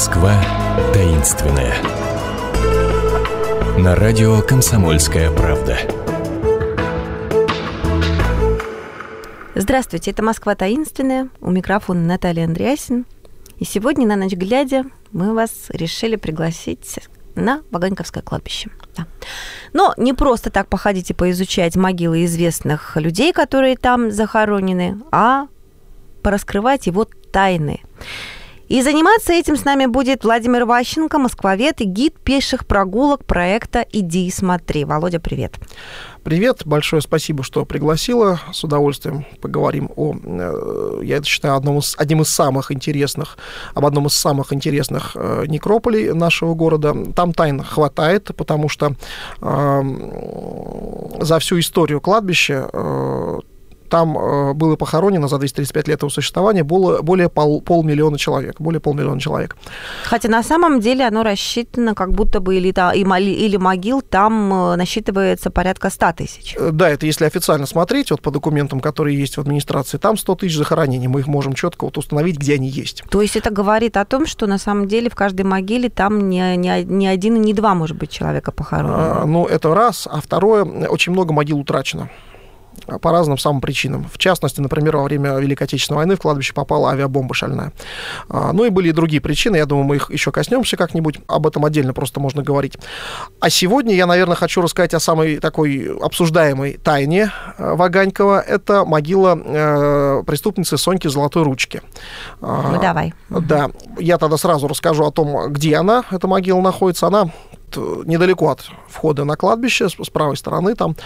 Москва таинственная. На радио «Комсомольская правда». Здравствуйте, это «Москва таинственная». У микрофона Наталья Андреасин. И сегодня на ночь глядя мы вас решили пригласить на Ваганьковское кладбище. Да. Но не просто так походить и поизучать могилы известных людей, которые там захоронены, а пораскрывать его тайны. И заниматься этим с нами будет Владимир Ващенко, москвовед и гид пеших прогулок проекта «Иди и смотри». Володя, привет. Привет, большое спасибо, что пригласила. С удовольствием поговорим о, э, я это считаю, одном из, одним из самых интересных, об одном из самых интересных э, некрополей нашего города. Там тайн хватает, потому что э, за всю историю кладбища э, там э, было похоронено за 235 лет его существования более, более пол, полмиллиона человек. Более полмиллиона человек. Хотя на самом деле оно рассчитано, как будто бы или, или могил там э, насчитывается порядка 100 тысяч. Э, да, это если официально смотреть, вот по документам, которые есть в администрации, там 100 тысяч захоронений. Мы их можем четко вот установить, где они есть. То есть это говорит о том, что на самом деле в каждой могиле там не, не, не один и не два, может быть, человека похоронено. А, ну, это раз. А второе, очень много могил утрачено по разным самым причинам. В частности, например, во время Великой Отечественной войны в кладбище попала авиабомба шальная. А, ну и были и другие причины, я думаю, мы их еще коснемся как-нибудь, об этом отдельно просто можно говорить. А сегодня я, наверное, хочу рассказать о самой такой обсуждаемой тайне э, Ваганькова. Это могила э, преступницы Соньки Золотой Ручки. А, ну, давай. Да, я тогда сразу расскажу о том, где она, эта могила находится. Она недалеко от входа на кладбище, с, с правой стороны там.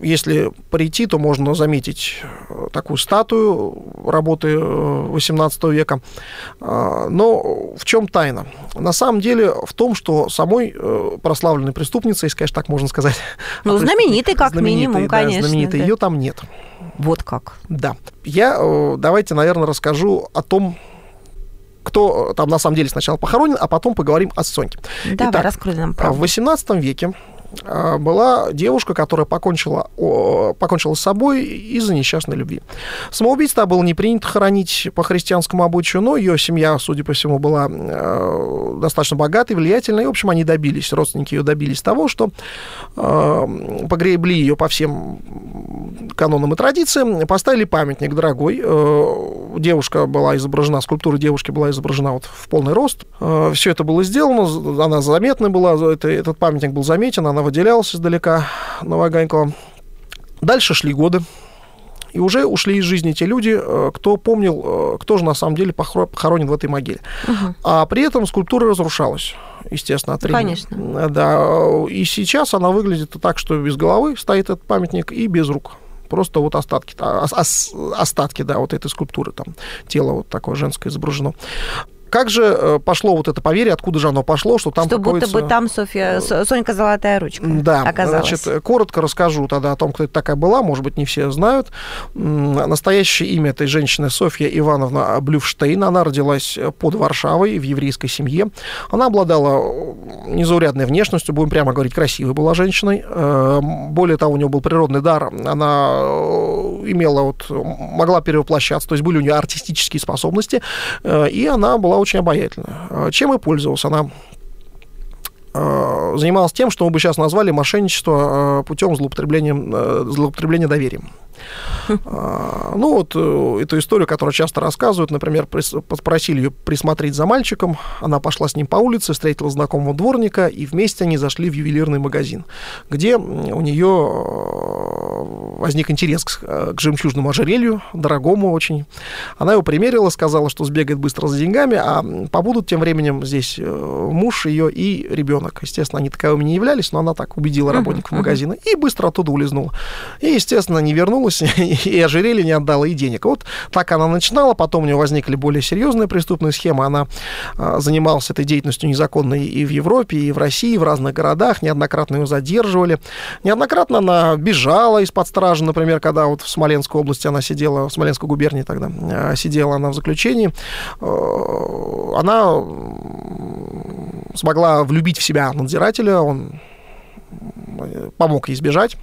Если прийти, то можно заметить э, такую статую работы 18 э, века. А, но в чем тайна? На самом деле в том, что самой прославленной преступницы, если, конечно, так можно сказать. Ну, знаменитой, как минимум, да, конечно. Знаменитой, да. ее там нет. Вот как. Да. Я, давайте, наверное, расскажу о том, кто э, там на самом деле сначала похоронен, а потом поговорим о Соньке. Давай, Итак, раскрой нам правду. В XVIII веке а, была девушка, которая покончила, покончила с собой из-за несчастной любви. Самоубийство было не принято хоронить по христианскому обычаю, но ее семья, судя по всему, была э, достаточно богатой, влиятельной. И, в общем, они добились, родственники ее добились того, что э, погребли ее по всем канонам и традициям, поставили памятник дорогой. Э, девушка была изображена, скульптура девушки была изображена вот в полный рост. Все это было сделано, она заметна была, это, этот памятник был заметен, она выделялась издалека Новоганькова. Дальше шли годы, и уже ушли из жизни те люди, э, кто помнил, э, кто же на самом деле похоронен в этой могиле. Угу. А при этом скульптура разрушалась, естественно, от времени. Конечно. Да, и сейчас она выглядит так, что без головы стоит этот памятник и без рук просто вот остатки, остатки, да, вот этой скульптуры, там, тело вот такое женское изображено. Как же э, пошло вот это поверье, откуда же оно пошло, что там Что будто бы там Софья, Сонька Золотая Ручка Да, оказалась. значит, коротко расскажу тогда о том, кто это такая была, может быть, не все знают. Настоящее имя этой женщины Софья Ивановна Блюфштейн, она родилась под Варшавой в еврейской семье. Она обладала незаурядной внешностью, будем прямо говорить, красивой была женщиной. Э, более того, у нее был природный дар, она э, имела вот, могла перевоплощаться, то есть были у нее артистические способности, и она была очень обаятельна. Чем и пользовалась она? А, занималась тем, что мы бы сейчас назвали мошенничество а, путем злоупотребления, злоупотребления доверием. А, ну, вот э, эту историю, которую часто рассказывают, например, попросили ее присмотреть за мальчиком, она пошла с ним по улице, встретила знакомого дворника, и вместе они зашли в ювелирный магазин, где у нее э, возник интерес к, э, к жемчужному ожерелью, дорогому очень. Она его примерила, сказала, что сбегает быстро за деньгами, а побудут тем временем здесь муж ее и ребенок. Естественно, они таковыми не являлись, но она так убедила работников магазина и быстро оттуда улизнула. И, естественно, не вернулась и ожерелье не отдала, и денег. Вот так она начинала, потом у нее возникли более серьезные преступные схемы. Она а, занималась этой деятельностью незаконной и в Европе, и в России, и в разных городах, неоднократно ее задерживали. Неоднократно она бежала из-под стражи, например, когда вот в Смоленской области она сидела, в Смоленской губернии тогда а, сидела она в заключении. А, она смогла влюбить в себя надзирателя, он помог ей сбежать.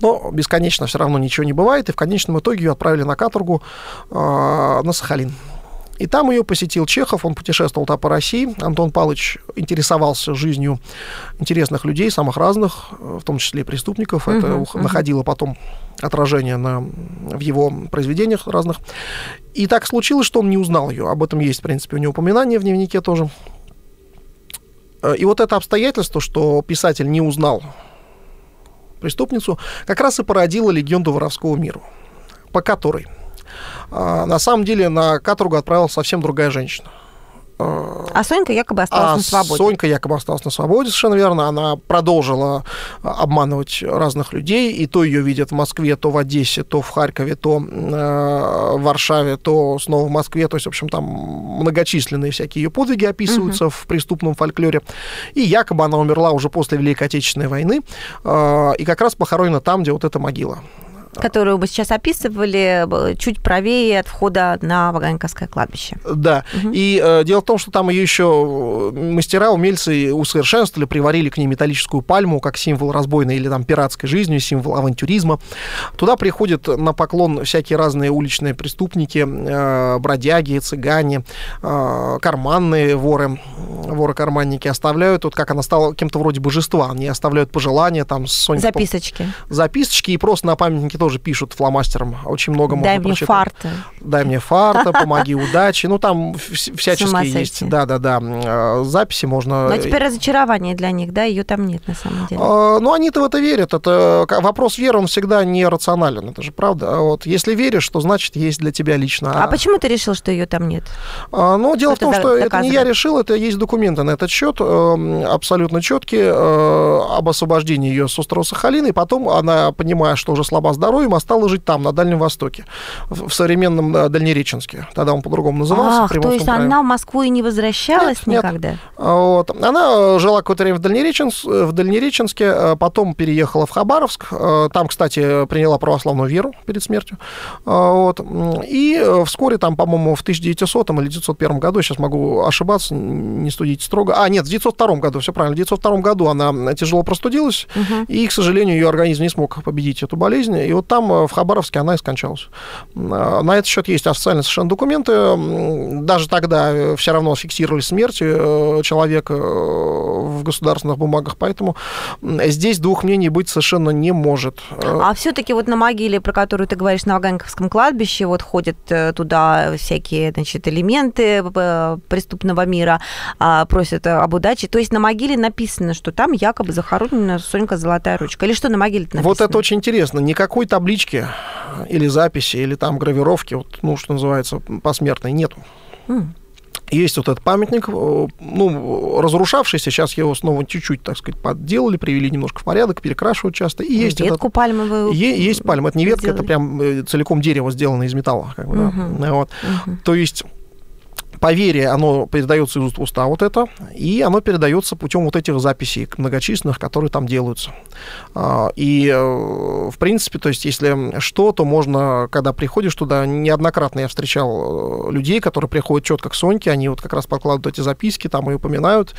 Но бесконечно все равно ничего не бывает, и в конечном итоге ее отправили на каторгу э, на Сахалин. И там ее посетил Чехов, он путешествовал там по России. Антон Павлович интересовался жизнью интересных людей, самых разных, в том числе и преступников. Uh-huh, Это uh-huh. находило потом отражение на, в его произведениях разных. И так случилось, что он не узнал ее. Об этом есть, в принципе, у него упоминание в дневнике тоже. И вот это обстоятельство, что писатель не узнал преступницу, как раз и породило легенду воровского мира, по которой а, на самом деле на каторгу отправилась совсем другая женщина. А Сонька якобы осталась а на свободе. Сонька якобы осталась на свободе, совершенно верно. Она продолжила а, обманывать разных людей, и то ее видят в Москве, то в Одессе, то в Харькове, то э, в Варшаве, то снова в Москве. То есть, в общем, там многочисленные всякие ее подвиги описываются угу. в преступном фольклоре. И якобы она умерла уже после Великой Отечественной войны, э, и как раз похоронена там, где вот эта могила которую мы сейчас описывали, чуть правее от входа на Ваганьковское кладбище. Да. Угу. И э, дело в том, что там ее еще мастера, умельцы усовершенствовали, приварили к ней металлическую пальму как символ разбойной или там пиратской жизни, символ авантюризма. Туда приходят на поклон всякие разные уличные преступники, э, бродяги, цыгане, э, карманные воры, воры-карманники оставляют, вот как она стала кем-то вроде божества, они оставляют пожелания там Сонька, Записочки. Записочки и просто на памятнике тоже пишут фломастером. Очень много Дай можно мне прочитать. фарта. Дай мне фарта, помоги удачи. Ну, там всяческие есть. Да-да-да. А, записи можно... Но теперь разочарование для них, да? Ее там нет на самом деле. А, ну, они-то в это верят. Это вопрос веры, он всегда не рационален. Это же правда. А вот если веришь, то значит есть для тебя лично. А почему ты решил, что ее там нет? Ну, дело в том, что это не я решил, это есть документы на этот счет, эм, абсолютно четкие, э, об освобождении ее с острова Сахалина, и потом она, понимая, что уже слаба здорова, здоровьем, а стала жить там, на Дальнем Востоке, в современном э, Дальнереченске. Тогда он по-другому назывался. Ах, то есть крае. она в Москву и не возвращалась нет, никогда? Нет. Вот. Она жила какое-то время в, Дальнереченск, в Дальнереченске, э, потом переехала в Хабаровск. Э, там, кстати, приняла православную веру перед смертью. Вот. И вскоре, там, по-моему, в 1900 или 1901 году, сейчас могу ошибаться, не студить строго. А, нет, в 1902 году, все правильно, в 1902 году она тяжело простудилась, угу. и, к сожалению, ее организм не смог победить эту болезнь. И вот там, э, в Хабаровске, она и скончалась. Э, на этот счет есть официальные совершенно документы. Даже тогда э, все равно фиксировали смерть человека в государственных бумагах, поэтому здесь двух мнений быть совершенно не может. А все-таки вот на могиле, про которую ты говоришь, на Ваганьковском кладбище, вот ходят туда всякие, значит, элементы преступного мира, а, просят об удаче. То есть на могиле написано, что там якобы захоронена Сонька Золотая Ручка. Или что на могиле написано? Вот это очень интересно. Никакой таблички или записи, или там гравировки, вот, ну, что называется, посмертной, нету. Mm. Есть вот этот памятник, э, ну, разрушавшийся, сейчас его снова чуть-чуть, так сказать, подделали, привели немножко в порядок, перекрашивают часто. И есть ветку этот, пальмовую. Е- есть пальма, это не ветка, сделали. это прям э, целиком дерево сделано из металла. Как бы, uh-huh. да. вот. uh-huh. То есть поверье, оно передается из уста вот это, и оно передается путем вот этих записей многочисленных, которые там делаются. А, и, э, в принципе, то есть, если что, то можно, когда приходишь туда, неоднократно я встречал э, людей, которые приходят четко к Соньке, они вот как раз покладывают эти записки, там и упоминают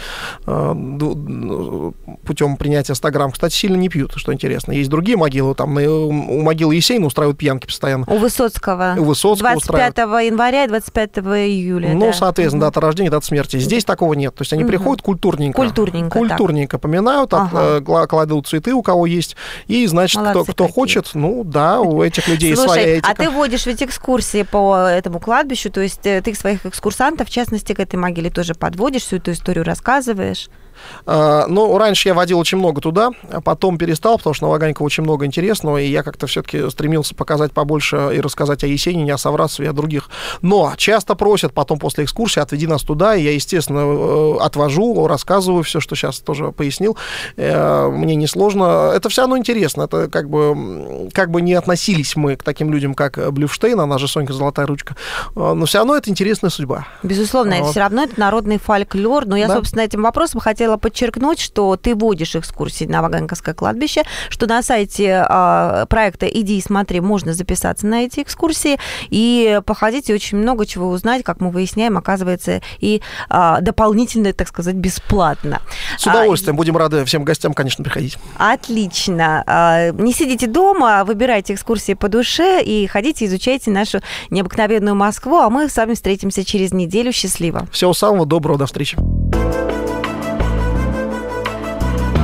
э, путем принятия 100 грамм. Кстати, сильно не пьют, что интересно. Есть другие могилы, там у могилы Есейна устраивают пьянки постоянно. У Высоцкого. У Высоцкого 25 устраивают. января и 25 июля. Ну, соответственно, дата рождения, дата смерти. Здесь такого нет. То есть они приходят культурненько. Культурненько. Культурненько поминают, э, кладут цветы, у кого есть. И, значит, кто, кто хочет, ну да, у этих людей своя этика. а ты водишь ведь экскурсии по этому кладбищу, то есть э, ты своих экскурсантов, в частности, к этой могиле тоже подводишь, всю эту историю рассказываешь? А, ну, раньше я водил очень много туда, а потом перестал, потому что на Ваганьково очень много интересного, и я как-то все-таки стремился показать побольше и рассказать о Есенине, о Саврасове и о других. Но часто просят потом после экскурсии, отведи нас туда, и я, естественно, э, отвожу, рассказываю все, что сейчас тоже пояснил. Э, мне несложно. Это все равно интересно. Это как бы, как бы не относились мы к таким людям, как Блюфштейн, она же Сонька Золотая Ручка, э, но все равно это интересная судьба. Безусловно, вот. все равно это народный фольклор. Но я, да. собственно, этим вопросом хотела хотела подчеркнуть, что ты водишь экскурсии на Ваганьковское кладбище, что на сайте а, проекта «Иди и смотри» можно записаться на эти экскурсии и походить и очень много чего узнать, как мы выясняем, оказывается, и а, дополнительно, так сказать, бесплатно. С удовольствием. Будем рады всем гостям, конечно, приходить. Отлично. А, Не сидите дома, выбирайте экскурсии по душе и ходите, изучайте нашу необыкновенную Москву, а мы с вами встретимся через неделю. Счастливо. Всего самого доброго, до встречи.